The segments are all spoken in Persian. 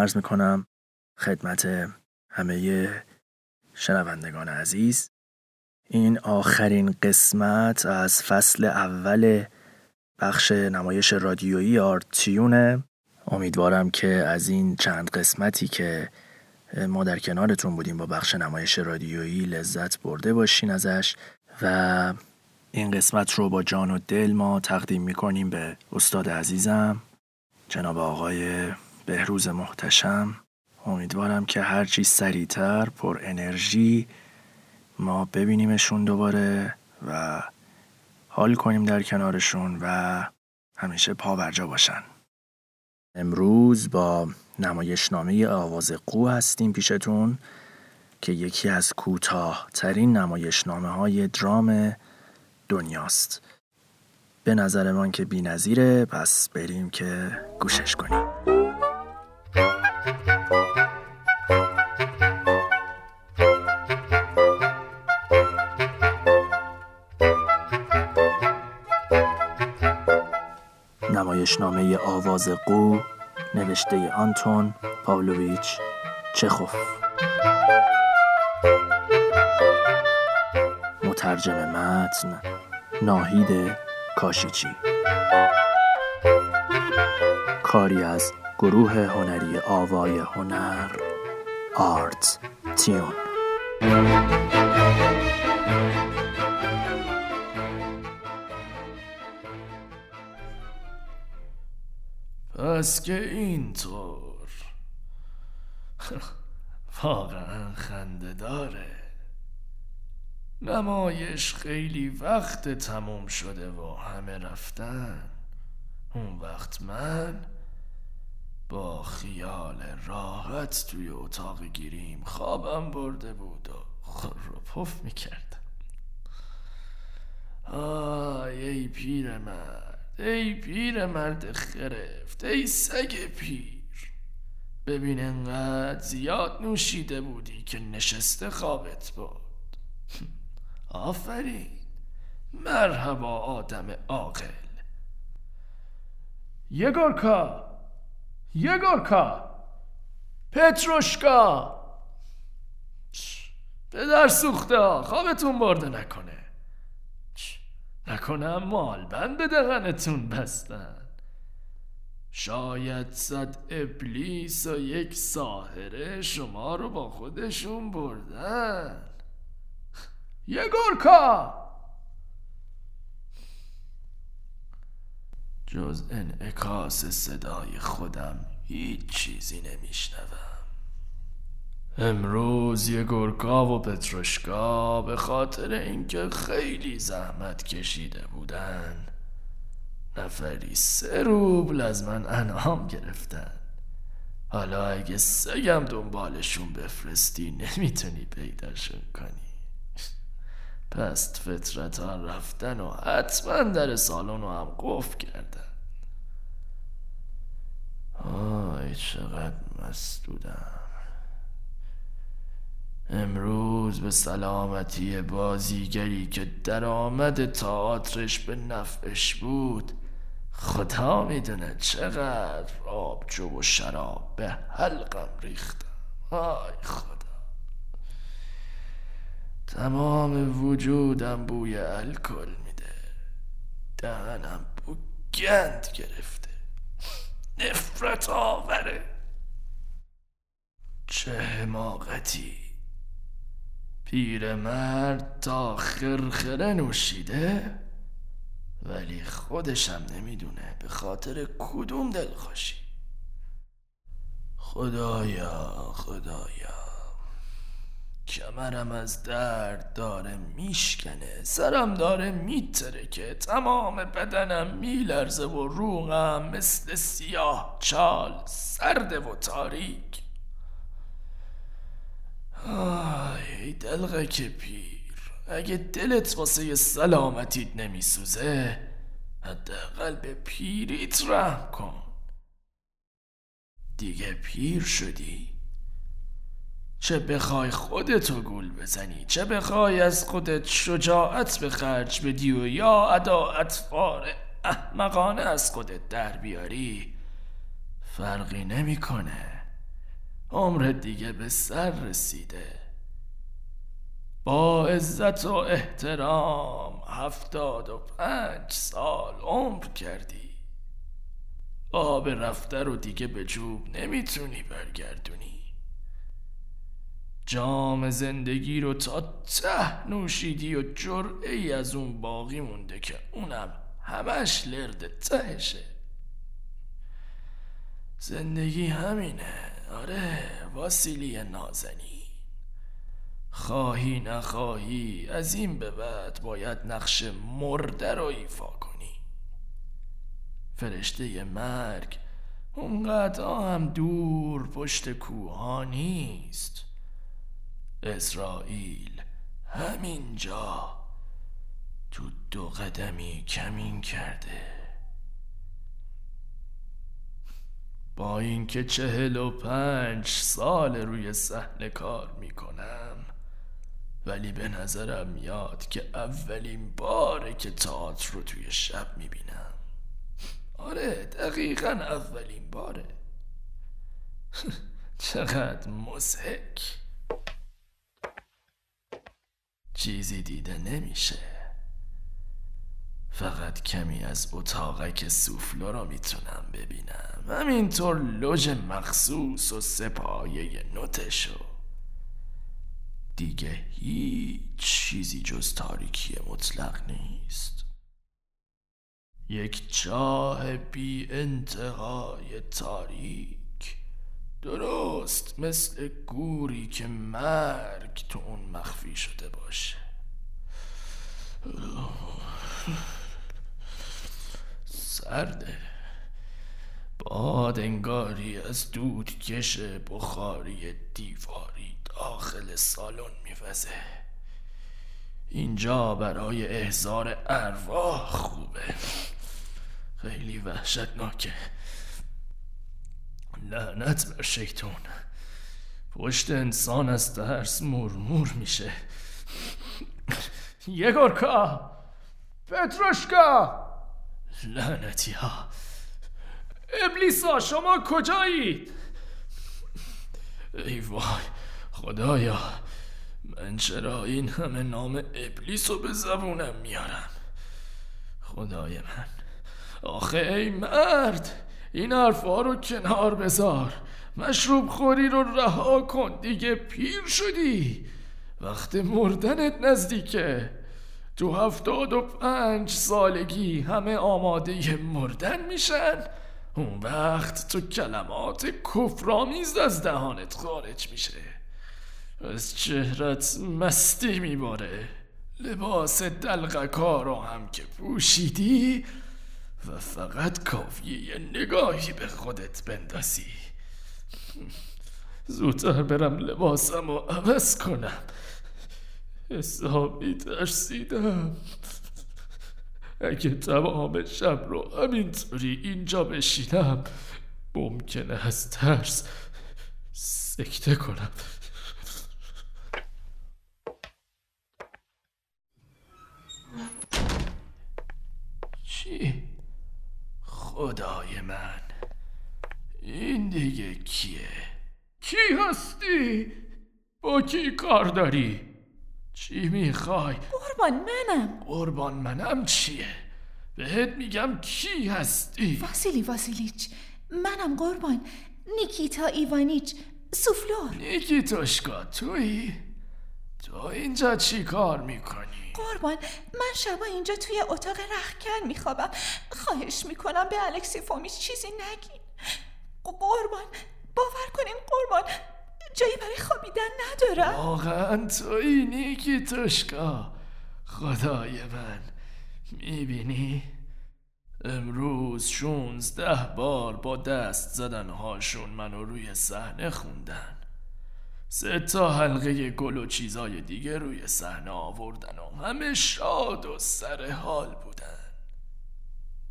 عرض می‌کنم خدمت همه شنوندگان عزیز. این آخرین قسمت از فصل اول بخش نمایش رادیویی آرتیونه امیدوارم که از این چند قسمتی که ما در کنارتون بودیم با بخش نمایش رادیویی لذت برده باشین ازش و این قسمت رو با جان و دل ما تقدیم می‌کنیم به استاد عزیزم جناب آقای بهروز محتشم. امیدوارم که هرچی سریعتر پر انرژی ما ببینیمشون دوباره و حال کنیم در کنارشون و همیشه پاورجا باشن. امروز با نمایشنامه آواز قو هستیم پیشتون که یکی از کوتاه ترین نمایشنامه های درام دنیاست. به نظر من که بی نظیره پس بریم که گوشش کنیم. نمایشنامه آواز قو نوشته آنتون پاولویچ چخوف. مترجم متن ناهید کاشیچی. کاری از گروه هنری آوای هنر آرت تیون. پس که اینطور. واقعا خنده داره. نمایش خیلی وقت تموم شده و همه رفتن. اون وقت من با خیال راحت توی اتاق گیریم خوابم برده بود و خور رو پف می‌کردم. آی ای پیر مرد ای پیر مرد خرفت ای سگ پیر. ببین انقدر زیاد نوشیده بودی که نشسته خوابت بود آفرین. مرحبا آدم عاقل. یگورکا یگورکا پتروشکا. پدر سوخته خوابتون برده نکنه. نکنم مال بند به دهنتون بستن. شاید صد ابلیس و یک ساهره شما رو با خودشون بردن. یگورکا جز انعکاس صدای خودم هیچ چیزی نمیشنوم. امروز یه گرکا و پتروشکا به خاطر اینکه خیلی زحمت کشیده بودن. نفری سه روبل از من انعام گرفتن. حالا اگه سگم دنبالشون بفرستی نمی‌تونی پیداشون کنی. پس فطرت ها رفتن و حتما در سالن رو هم قفل کردن. آی چقدر مسدودم امروز به سلامتی بازیگری که درآمد تئاترش به نفعش بود خدا می‌دونه چقدر آبجو و شراب به حلقم ریختم آی خدا. تمام وجودم بوی الکل میده. دهنم بو گند گرفته. نفرت آوره. چه حماقتی. پیرمرد تا خرخره نوشیده ولی خودشم نمی‌دونه به خاطر کدوم دلخوشی. خدایا خدایا کمرم از درد داره میشکنه سرم داره میتره که تمام بدنم میلرزه و روغم مثل سیاه چال سرده و تاریک. آی دلغه که پیر. اگه دلت واسه سلامتیت نمیسوزه حداقل به پیریت رحم کن. دیگه پیر شدی. چه بخوای خودتو گول بزنی؟ چه بخوای از خودت شجاعت به خرج بدی و یا ادا اطفار احمقانه از خودت در بیاری؟ فرقی نمی‌کنه. عمرت دیگه به سر رسیده. با عزت و احترام هفتاد و پنج سال عمر کردی. آب رفته رو دیگه به جوب نمی‌تونی برگردونی. جام زندگی رو تا ته نوشیدی و جرعه ای از اون باقی مونده که اونم همش لرد تهشه. زندگی همینه. آره واسیلی نازنی خواهی نخواهی از این به بعد باید نقش مرده رو ایفا کنی. فرشته مرگ اونقدر هم دور پشت کوها نیست. اسرائیل همینجا تو دو قدمی کمین کرده. با اینکه چهل و پنج سال روی صحنه کار می‌کنم. ولی به نظرم میاد که اولین باره که تئاتر رو توی شب می‌بینم. آره دقیقا اولین باره. چقدر مزهک چیزی دیده نمیشه. فقط کمی از اتاقک سوفلو را می‌تونم ببینم. همینطور لوژ مخصوص و سپایه نوتشو دیگه هیچ چیزی جز تاریکی مطلق نیست. یک چاه بی انتهای تاریک. درست مثل گوری که مرگ تو اون مخفی شده باشه. سرده. باد انگاری از دودکش بخاری دیواری داخل سالن میوزه. اینجا برای احزار ارواح خوبه. خیلی وحشتناکه. لعنت بر شیطون پشت انسان از ترس مرمور میشه. یگورکا پتروشکا! لعنتی ها. ابلیسا شما کجایید؟ ای وای خدایا من چرا این همه نام ابلیس رو به زبونم میارم؟ خدای من. آخه ای مرد این حرفا رو کنار بذار. مشروب خوری رو رها کن دیگه پیر شدی. وقت مردنت نزدیکه. تو هفتاد و پنج سالگی همه آماده مردن میشن. اون وقت تو کلمات کفرآمیز از دهانت خارج میشه. از چهرت مستی میباره. لباس دلغکا رو هم که پوشیدی و فقط کافیه یه نگاهی به خودت بندازی. زودتر برم لباسم رو عوض کنم. حسابی ترسیدم اگه تمام شب رو همینطوری اینجا بشینم ممکنه از ترس سکته کنم چی؟ خدای من این دیگه کیه؟ کی هستی؟ با کی کار داری؟ چی می‌خوای؟ قربان منم قربان منم چیه؟ بهت میگم کی هستی؟ واسیلی واسیلیچ منم قربان نیکیتا ایوانیچ سوفلور نیکیتوشکا توی؟ تو اینجا چی کار می‌کنی؟ قربان من شبا اینجا توی اتاق رخکن میخوابم خواهش می‌کنم به الکسی فومیش چیزی نگین قربان باور کنین قربان جایی برای خوابیدن ندارم. واقعا توی نیکی توشکا خدای من می‌بینی؟ امروز شونزده بار با دست زدن هاشون منو روی صحنه خوندن. سه تا حلقه گل و چیزای دیگه روی صحنه آوردن و همه شاد و سر حال بودن.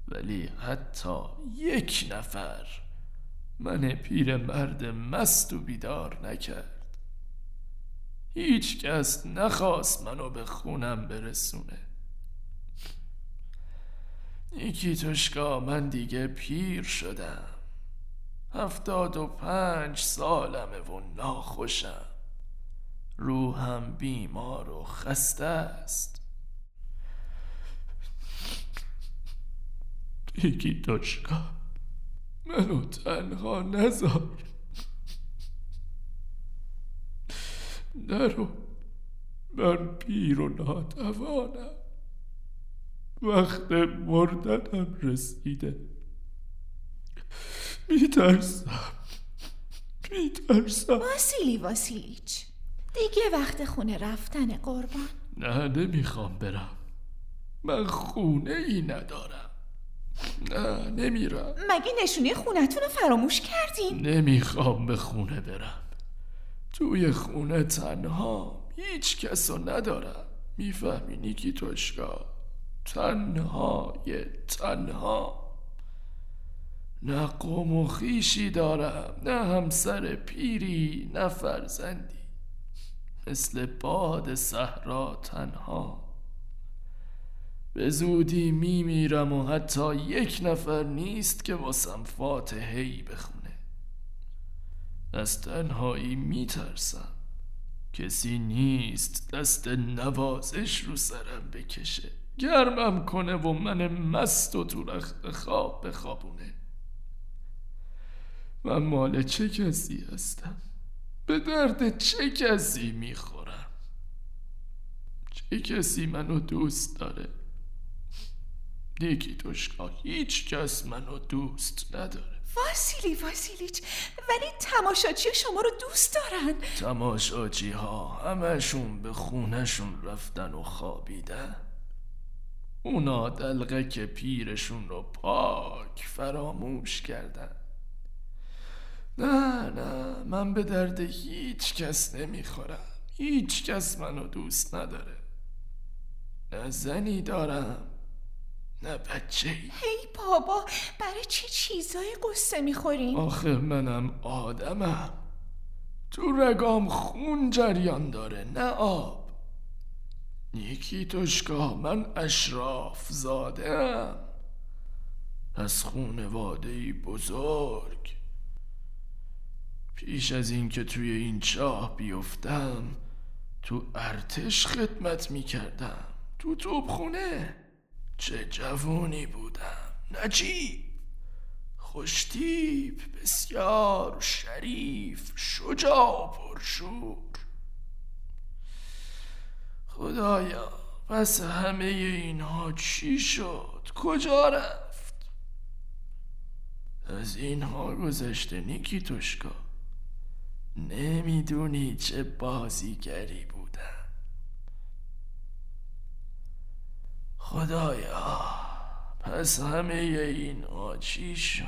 ولی حتی یک نفر من پیر مرد مست و بیدار نکرد. هیچ کس نخواست منو به خونم برسونه. نیکی توشکا من دیگه پیر شدم. هفتاد و پنج سالمه و ناخوشم. روحم بیمار و خسته است. یکی داشکا منو تنها نزار. نرو. من پیر و ناتوانم. وقت مردنم رسیده. میترسم. میترسم. واسیلی واسیلیچ. دیگه وقت خونه رفتن قربان. نه نمی‌خوام برم. من خونه ای ندارم. نه نمیرم. مگه نشونی خونتون رو فراموش کردین؟ نمی‌خوام به خونه برم. توی خونه تنها هیچ کس رو ندارم. می‌فهمی نیکی توشکا تنهای تنها. نه قوم و خیشی دارم نه همسر پیری نه فرزندی. مثل باد صحرا تنها. به زودی میمیرم و حتی یک نفر نیست که واسم فاتحهی بخونه. از تنهایی میترسم. کسی نیست دست نوازش رو سرم بکشه. گرمم کنه و من مست و تو رخت خواب بخوابونه. من مال چه کسی هستم؟ به درد چه کسی می‌خورم؟ چه کسی منو دوست داره؟ نیکی توشکا هیچ کس منو دوست نداره. واسیلی واسیلیچ ولی تماشاچی شما رو دوست دارن. تماشاچی ها همشون به خونشون رفتن و خوابیدن. اونا دلغه که پیرشون رو پاک فراموش کردن. نه نه من به درد هیچ کس نمی‌خورم. هیچ کس منو دوست نداره. نه زنی دارم. نه بچه. ای هی بابا برای چه چیزای قصه می‌خورین؟ آخه منم آدمم. تو رگام خون جریان داره نه آب. نیکی توشکا من اشراف زادم از خونواده بزرگ. پیش از اینکه توی این چاه بیفتم تو ارتش خدمت می‌کردم. تو توبخونه چه جوونی بودم. نجیب. خوشتیب بسیار شریف شجاع و پرشور. خدایا پس همه اینها چی شد؟ کجا رفت؟ از اینها گذشته نیکی توشکا نمی‌دونی چه بازیگری بودم خدایا پس همه این چی شد؟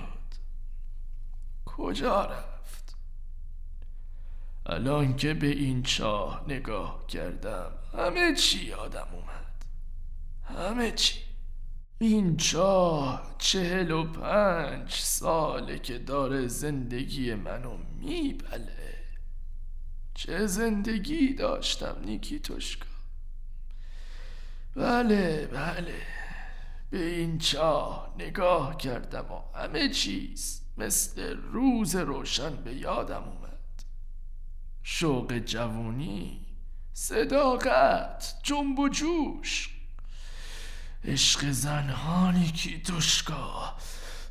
کجا رفت؟ الان که به این چاه نگاه کردم همه چی یادم اومد همه چی. این چاه چهل و پنج ساله که داره زندگی منو میبله. چه زندگی داشتم نیکی توشکا بله بله. به این چاه نگاه کردم و همه چیز مثل روز روشن به یادم اومد. شوق جوونی صداقت جنب و جوش. عشق زنهانی کی دوشکا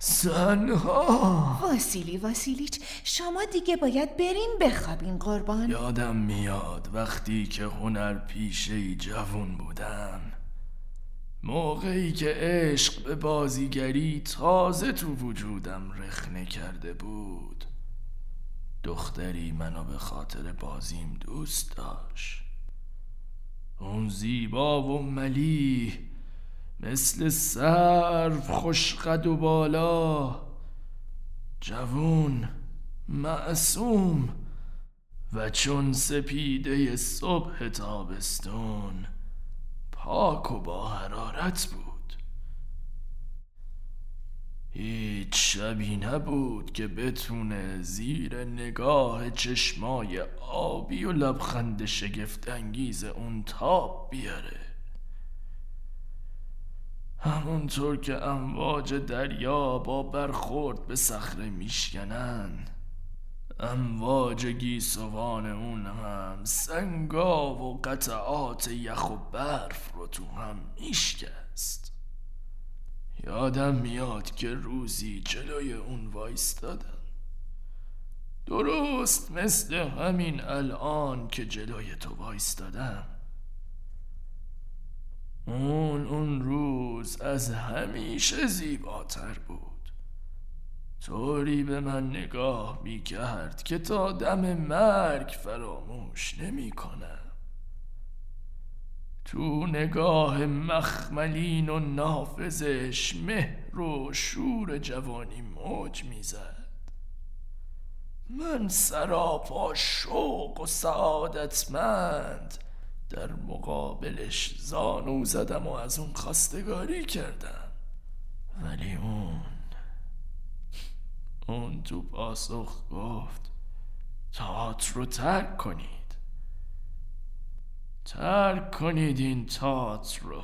زنها واسیلی واسیلیچ شما دیگه باید برین بخوابین قربان. یادم میاد وقتی که هنر پیشه ای جوون بودم. موقعی که عشق به بازیگری تازه تو وجودم رخنه کرده بود. دختری منو به خاطر بازیم دوست داشت. اون زیبا و ملی مثل سرف خوشقد و بالا. جوون معصوم و چون سپیده صبح تابستون پاک و با حرارت بود. هیچ شبی نبود که بتونه زیر نگاه چشمای آبی و لبخند شگفت انگیز اون تاب بیاره. همونطور که امواج دریا با برخورد به صخره میشکنن امواج گیسوان اون هم سنگا و قطعات یخ و برف رو تو هم میشکست. یادم میاد که روزی جلوی اون وایستادم. درست مثل همین الان که جلوی تو وایستادم. اون اون روز از همیشه زیباتر بود. طوری به من نگاه می کرد که تا دم مرگ فراموش نمی کنم تو نگاه مخملین و نافذش مهر و شور جوانی موج می‌زد. من سراپا شوق و سعادتمند در مقابلش زانو زدم و از اون خواستگاری کردم. ولی اون اون تو پاسخ گفت تئاتر رو ترک کنید. ترک کنید این تئاتر رو.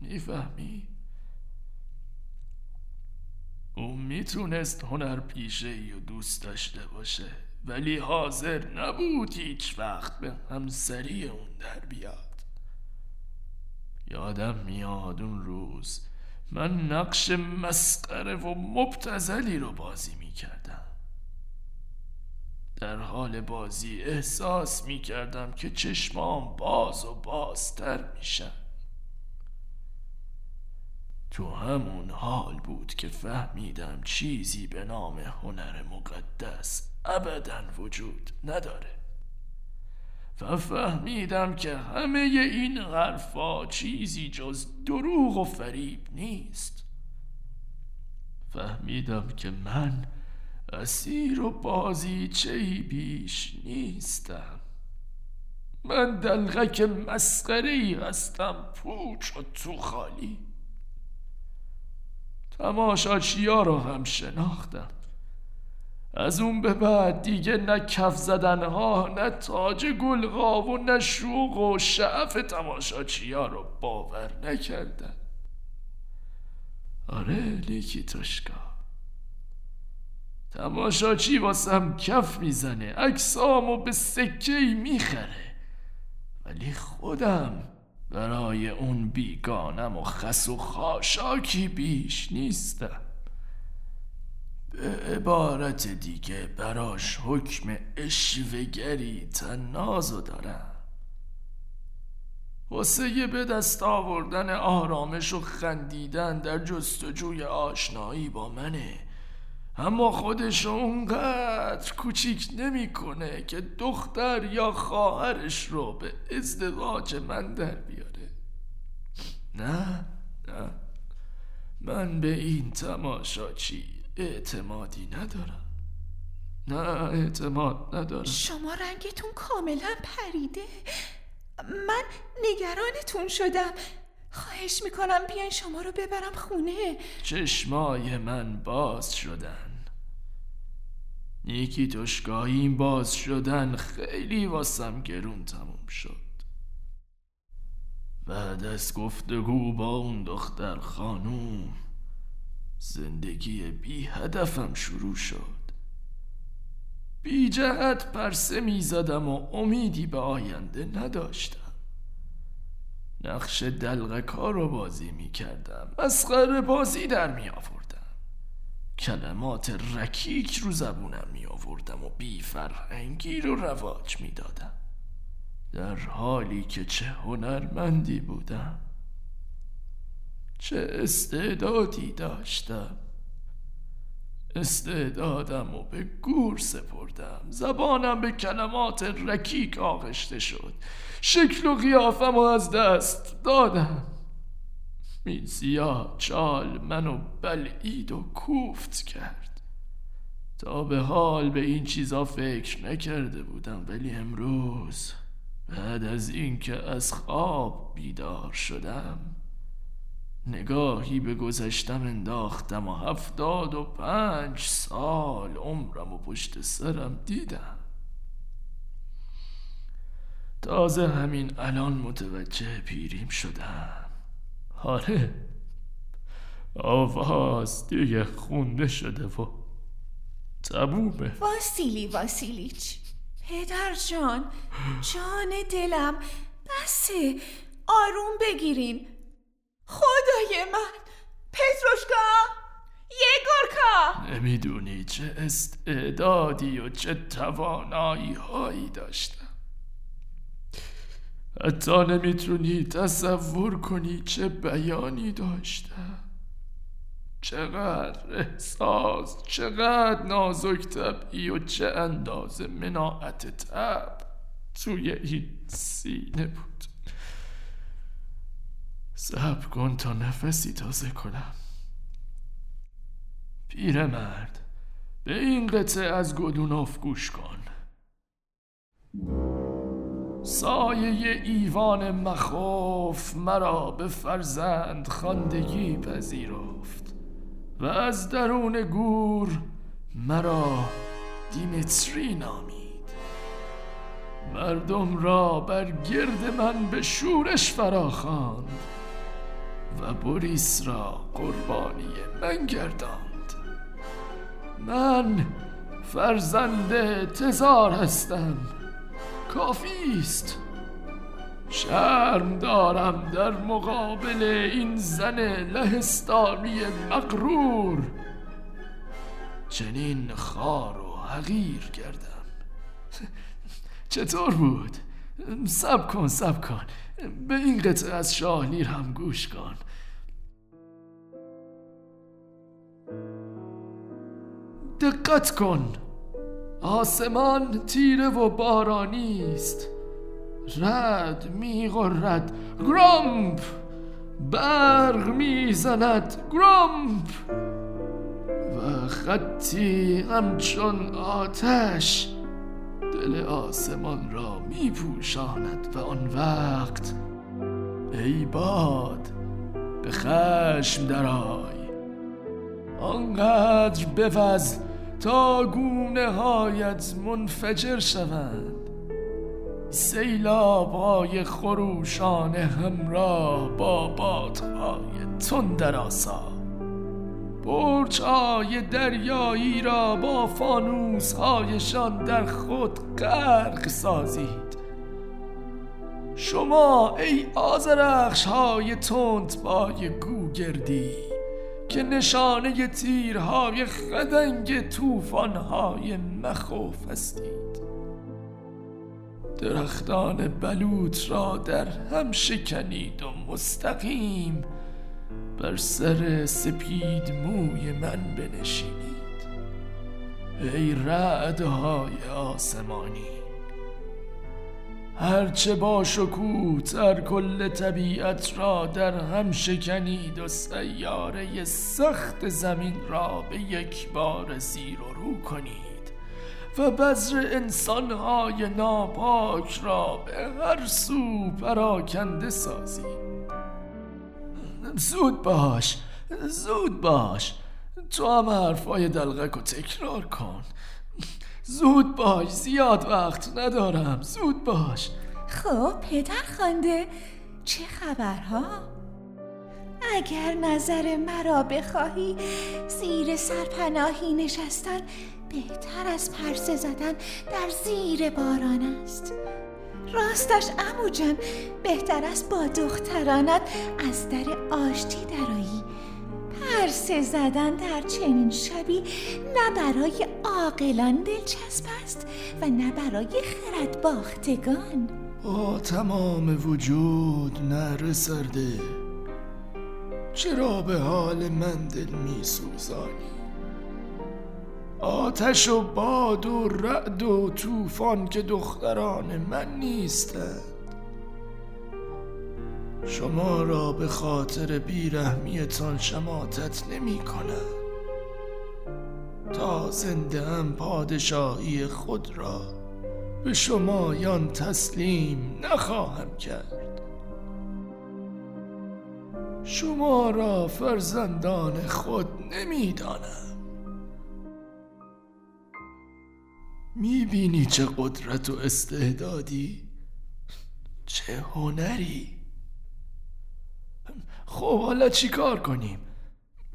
می‌فهمی؟ او می‌تونست هنر پیشه ای دوست داشته باشه. ولی حاضر نبود هیچ وقت به همسری اون در بیاد. یادم میاد اون روز من نقش مسخره و مبتزلی رو بازی می‌کردم. در حال بازی احساس می‌کردم که چشمام باز و بازتر میشن تو همون حال بود که فهمیدم چیزی به نام هنر مقدس ابدا وجود نداره. و فهمیدم که همه این حرفا چیزی جز دروغ و فریب نیست. فهمیدم که من اسیر و بازی چی بیش نیستم. من دلغک مسخره ای هستم پوچ و تو خالی. تماشاچیا رو هم شناختم. از اون به بعد دیگه نه کف زدن ها نه تاج گلغا و نه شوق و شعف تماشاچیا رو باور نکردن. آره لیکی تشکا. تماشاچی واسم کف می‌زنه اکسامو به سکه می‌خره. ولی خودم برای اون بیگانم و خس و خاشاکی بیش نیستم. به عبارت دیگه براش حکم اشوگری تنازو دارم. واسه به دست آوردن آرامش و خندیدن در جستجوی آشنایی با منه. اما خودش اونقدر کوچیک نمی‌کنه که دختر یا خواهرش رو به ازدواج من در بیاره. نه نه. من به این تماشاچی اعتمادی ندارم. نه اعتماد ندارم. شما رنگتون کاملا پریده. من نگرانتون شدم. خواهش می‌کنم بیاین شما رو ببرم خونه. چشمای من باز شدن. یکی توشگاهی باز شدن. خیلی واسم گرون تموم شد. بعد از گفتگو با اون دختر خانوم زندگی بی هدفم شروع شد. بی جهت پرسه می زدم و امیدی به آینده نداشتم. نقش دلغکا رو بازی می کردم مسخره بازی در می آوردم کلمات رکیک رو زبونم می آوردم و بی فرهنگی رو رواج می دادم در حالی که چه هنرمندی بودم. چه استعدادی داشتم؟ استعدادم و به گور سپردم. زبانم به کلمات رکیک آغشته شد. شکل و قیافم و از دست دادم. این سیاه چال منو بلعید و کوفت کرد. تا به حال به این چیزا فکر نکرده بودم ولی امروز بعد از اینکه از خواب بیدار شدم نگاهی به گذشتم انداختم و هفتاد و پنج سال عمرم و پشت سرم دیدم. تازه همین الان متوجه پیریم شدم. آره آواز دیگه خونده شده و تبومه واسیلی واسیلیچ. پدر جان جان دلم بسه آروم بگیرین. خدای من پتروشکا یگورکا نمی‌دونی چه استعدادی و چه توانایی هایی داشتم. حتی نمی‌تونی تصور کنی چه بیانی داشتم. چقدر احساس چقدر نازک طبعی و چه اندازه مناعت تب توی این سینه بود. صبر کن تا نفسی تازه کنم. پیرمرد به این قطعه از گدونوف گوش کن. سایه ایوان مخوف مرا به فرزند خواندگی پذیرفت و از درون گور مرا دیمتری نامید. مردم را بر گرد من به شورش فراخواند. و بوریس را قربانی من گرداند. من فرزند تزار هستم. کافی است. شرم دارم در مقابل این زن لهستانی مقرور چنین خار و حقیر کردم چطور بود؟ سب کن سب کن. به این قطعه از شاهلیر هم گوش کن. دقت کن. آسمان تیره و بارانی است. رد میغرد. گرامپ. برق می‌زند. گرامپ. و خطی همچون آتش. دل آسمان را میپوشاند و آن وقت ای باد به خشم درای آنقدر بوز تا گونه هایت منفجر شوند. سیلاب های خروشان همراه با بادهای تندر آسا. برچ های دریایی را با فانوس هایشان در خود غرق سازید. شما ای آزرخش های تند پای گوگردی که نشانه تیرهای خدنگ توفانهای مخوف هستید. درختان بلوط را در هم شکنید و مستقیم بر سر سپید موی من بنشینید. ای رعدهای آسمانی هرچه با شکوتر کل طبیعت را در هم شکنید و سیاره سخت زمین را به یک بار زیر و رو کنید و بذر انسانهای ناپاک را به هر سو پراکنده سازید. زود باش زود باش. تو هم حرفای دلغک و تکرار کن. زود باش زیاد وقت ندارم. زود باش. خب پدر خانده چه خبرها؟ اگر نظر مرا بخواهی زیر سرپناهی نشستن بهتر از پرسه زدن در زیر باران است. راستش امو جان بهتر است با دخترانت از در آشتی درایی پرسه زدن در چنین شبی نه برای عاقلان دلچسب است و نه برای خرد باختگان با تمام وجود نره سرده. چرا به حال من دل می سوزانی آتش و باد و رعد و طوفان که دختران من نیستند. شما را به خاطر بیرحمیتان شماتت نمی کنم. تا زنده هم پادشاهی خود را به شمایان تسلیم نخواهم کرد. شما را فرزندان خود نمی‌دانم می‌بینی چه قدرت و استعدادی؟ چه هنری؟ خب حالا چی کار کنیم؟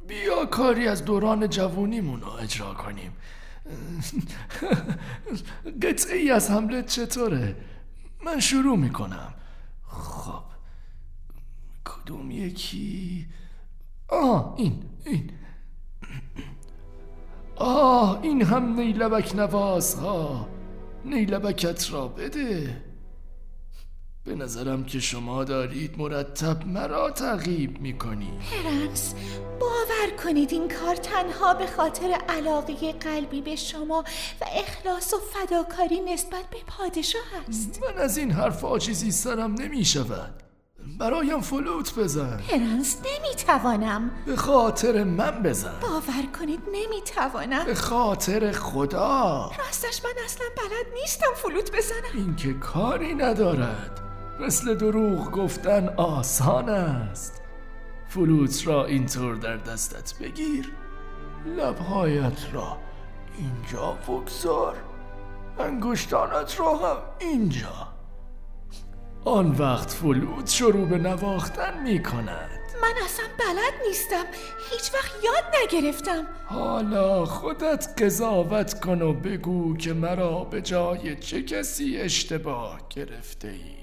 بیا کاری از دوران جوونیمون رو اجرا کنیم. قطعه ای از حملت چطوره؟ من شروع می‌کنم. خب کدوم یکی؟ آه این این. آه این هم نیلبک نواز ها نیلبکت را بده. به نظرم که شما دارید مرتب مرا تعقیب می‌کنی. پرنس باور کنید این کار تنها به خاطر علاقه قلبی به شما و اخلاص و فداکاری نسبت به پادشاه است. من از این حرفا چیزی سرم نمی شود برایم فلوت بزن. پرنس نمی‌توانم. به خاطر من بزن. باور کنید نمی‌توانم. به خاطر خدا. راستش من اصلا بلد نیستم فلوت بزنم. این که کاری ندارد. مثل دروغ گفتن آسان است. فلوت را اینطور در دستت بگیر. لبهایت را اینجا بگذار. انگشتانت را هم اینجا. آن وقت فلوت شروع به نواختن می کند. من اصلا بلد نیستم. هیچ وقت یاد نگرفتم. حالا خودت قضاوت کن و بگو که مرا به جای چه کسی اشتباه گرفته ای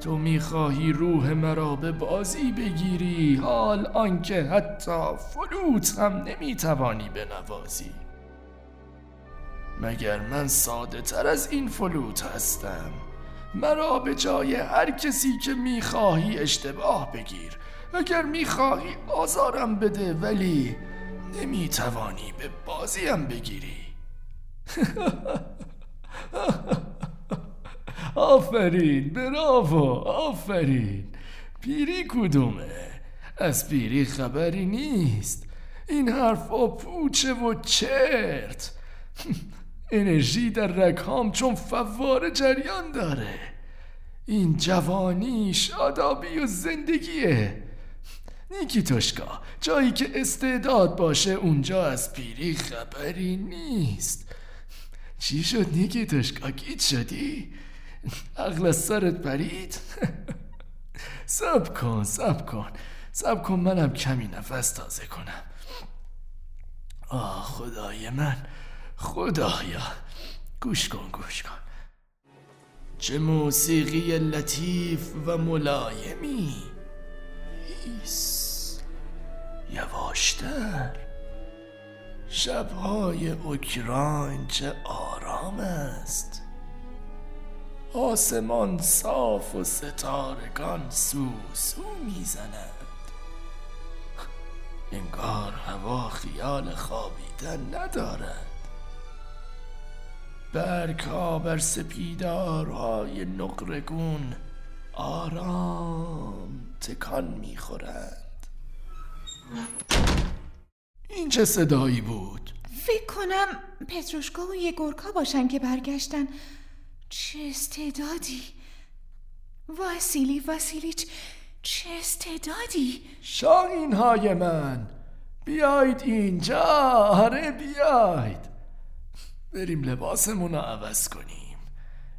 تو می‌خواهی روح مرا به بازی بگیری. حال آنکه حتی فلوت هم نمی‌توانی بنوازی مگر من ساده تر از این فلوت هستم؟ مرا به جای هر کسی که می‌خواهی اشتباه بگیر. اگر می‌خواهی آزارم بده ولی نمی‌توانی به بازیم بگیری. آفرین براو آفرین. پیری کدومه؟ از پیری خبری نیست. این حرفا پوچه و چرت. انرژی در رگهام چون فوار جریان داره. این جوانی شادابی و زندگیه. نیکی توشکا جایی که استعداد باشه اونجا از پیری خبری نیست. چی شد نیکی توشکا؟ گیت شدی؟ عقل از سرت پرید؟ سب کن سب کن. سب کن منم کمی نفس تازه کنم. آه خدای من. خدایا. گوش کن گوش کن. چه موسیقی لطیف و ملایمی. ایس. یواشتر. شبهای اوکراین چه آرام است. آسمان صاف و ستارگان سو سو می‌زنند انگار هوا خیال خوابیدن ندارد. برگ ها بر سپیدارهای نقرگون آرام تکان می‌خورند. این چه صدایی بود؟ فکر کنم پتروشکا و یگورکا باشن که برگشتن. چه استعدادی؟ واسیلی واسیلیچ چه استعدادی؟ شاهین های من بیاید اینجا. آره بیاید بریم لباسمون رو عوض کنیم.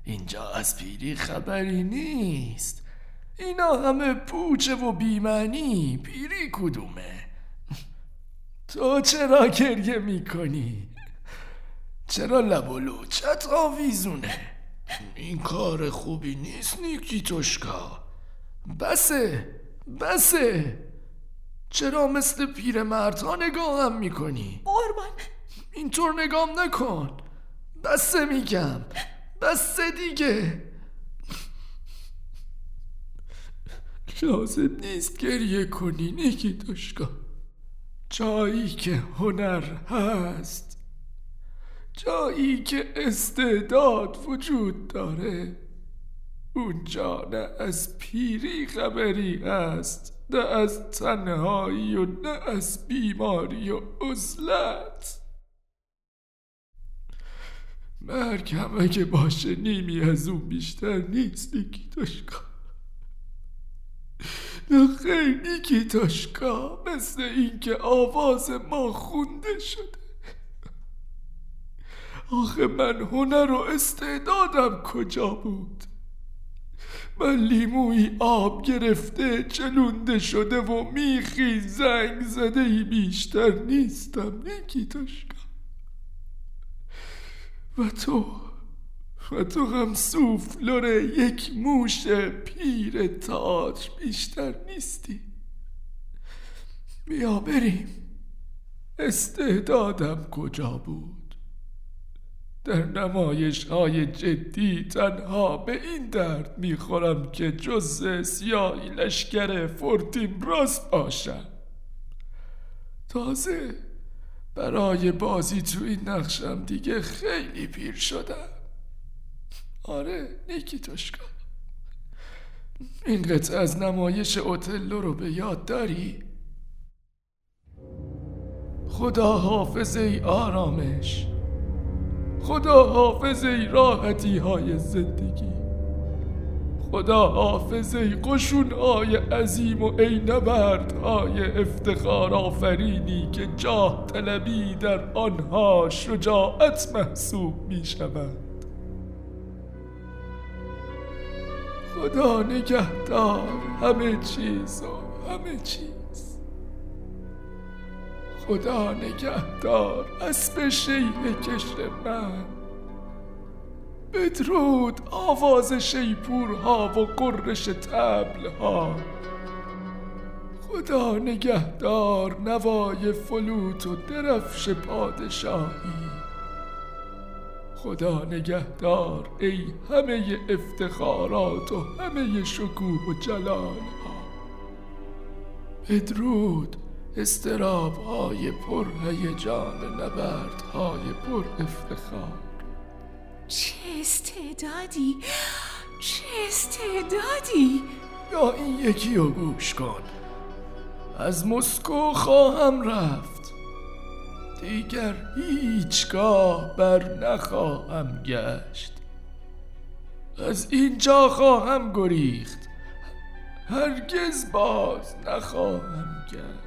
اینجا از پیری خبری نیست. اینا همه پوچه و بیمنی. پیری کدومه؟ تو چرا گریه می‌کنی؟ چرا لب و لوچت آویزونه؟ این کار خوبی نیست نیکی توشکا بسه بسه. چرا مثل پیر مردها نگاهم می‌کنی؟ قربان. اینطور نگام نکن. بسه میگم. بسه دیگه. لازم نیست گریه کنی نیکی دوشکا جایی که هنر هست جایی که استعداد وجود داره اونجا نه از پیری خبری هست نه از تنهایی و نه از بیماری و عزلت. مرگ هم اگه باشه نیمی از اون بیشتر نیست نیکی تاشکا نه خیلی نیکی تاشکا مثل اینکه آواز ما خونده شده. آخه من هنر و استعدادم کجا بود؟ من لیموی آب گرفته چلونده شده و میخی زنگ زده ای بیشتر نیستم. نیکیتوشکا و تو و تو هم سوفلور یک موش پیر تاج بیشتر نیستی. بیا بریم. استعدادم کجا بود؟ در نمایش های جدی تنها به این درد می‌خورم که جز سیاهی لشکر فورتیم راست باشم. تازه برای بازی تو این نقشم دیگه خیلی پیر شدم. آره نیکی توشکا این قطعه از نمایش اوتلو رو به یاد داری؟ خدا حافظ ای آرامش. خدا حافظ ای راحتی های زندگی. خدا حافظ ای قشون های عظیم و ای نبرد های افتخار آفرینی که جاه طلبی در آنها شجاعت محسوب می شود. خدا نگهدار همه چیز و همه چیز. خدا نگهدار اسب شیه کشر من. بدرود آواز شیپورها و قررش تبلها. خدا نگهدار نوای فلوت و درفش پادشاهی. خدا نگهدار ای همه افتخارات و همه شکوه و جلال ها بدرود استراب های پر هیجان نبرد های پر افتخار چه استعدادی؟ چه استعدادی؟ یا این یکی رو گوش کن. از مسکو خواهم رفت. دیگر هیچگاه بر نخواهم گشت. از اینجا خواهم گریخت. هرگز باز نخواهم گشت.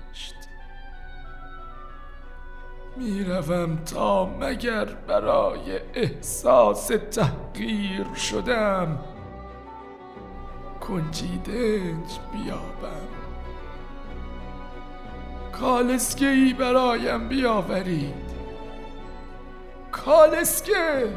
می‌روم تا مگر برای احساس تحقیر شدم. کنجیدنج بیابم. کالسکه ای برایم بیاورید. کالسکه!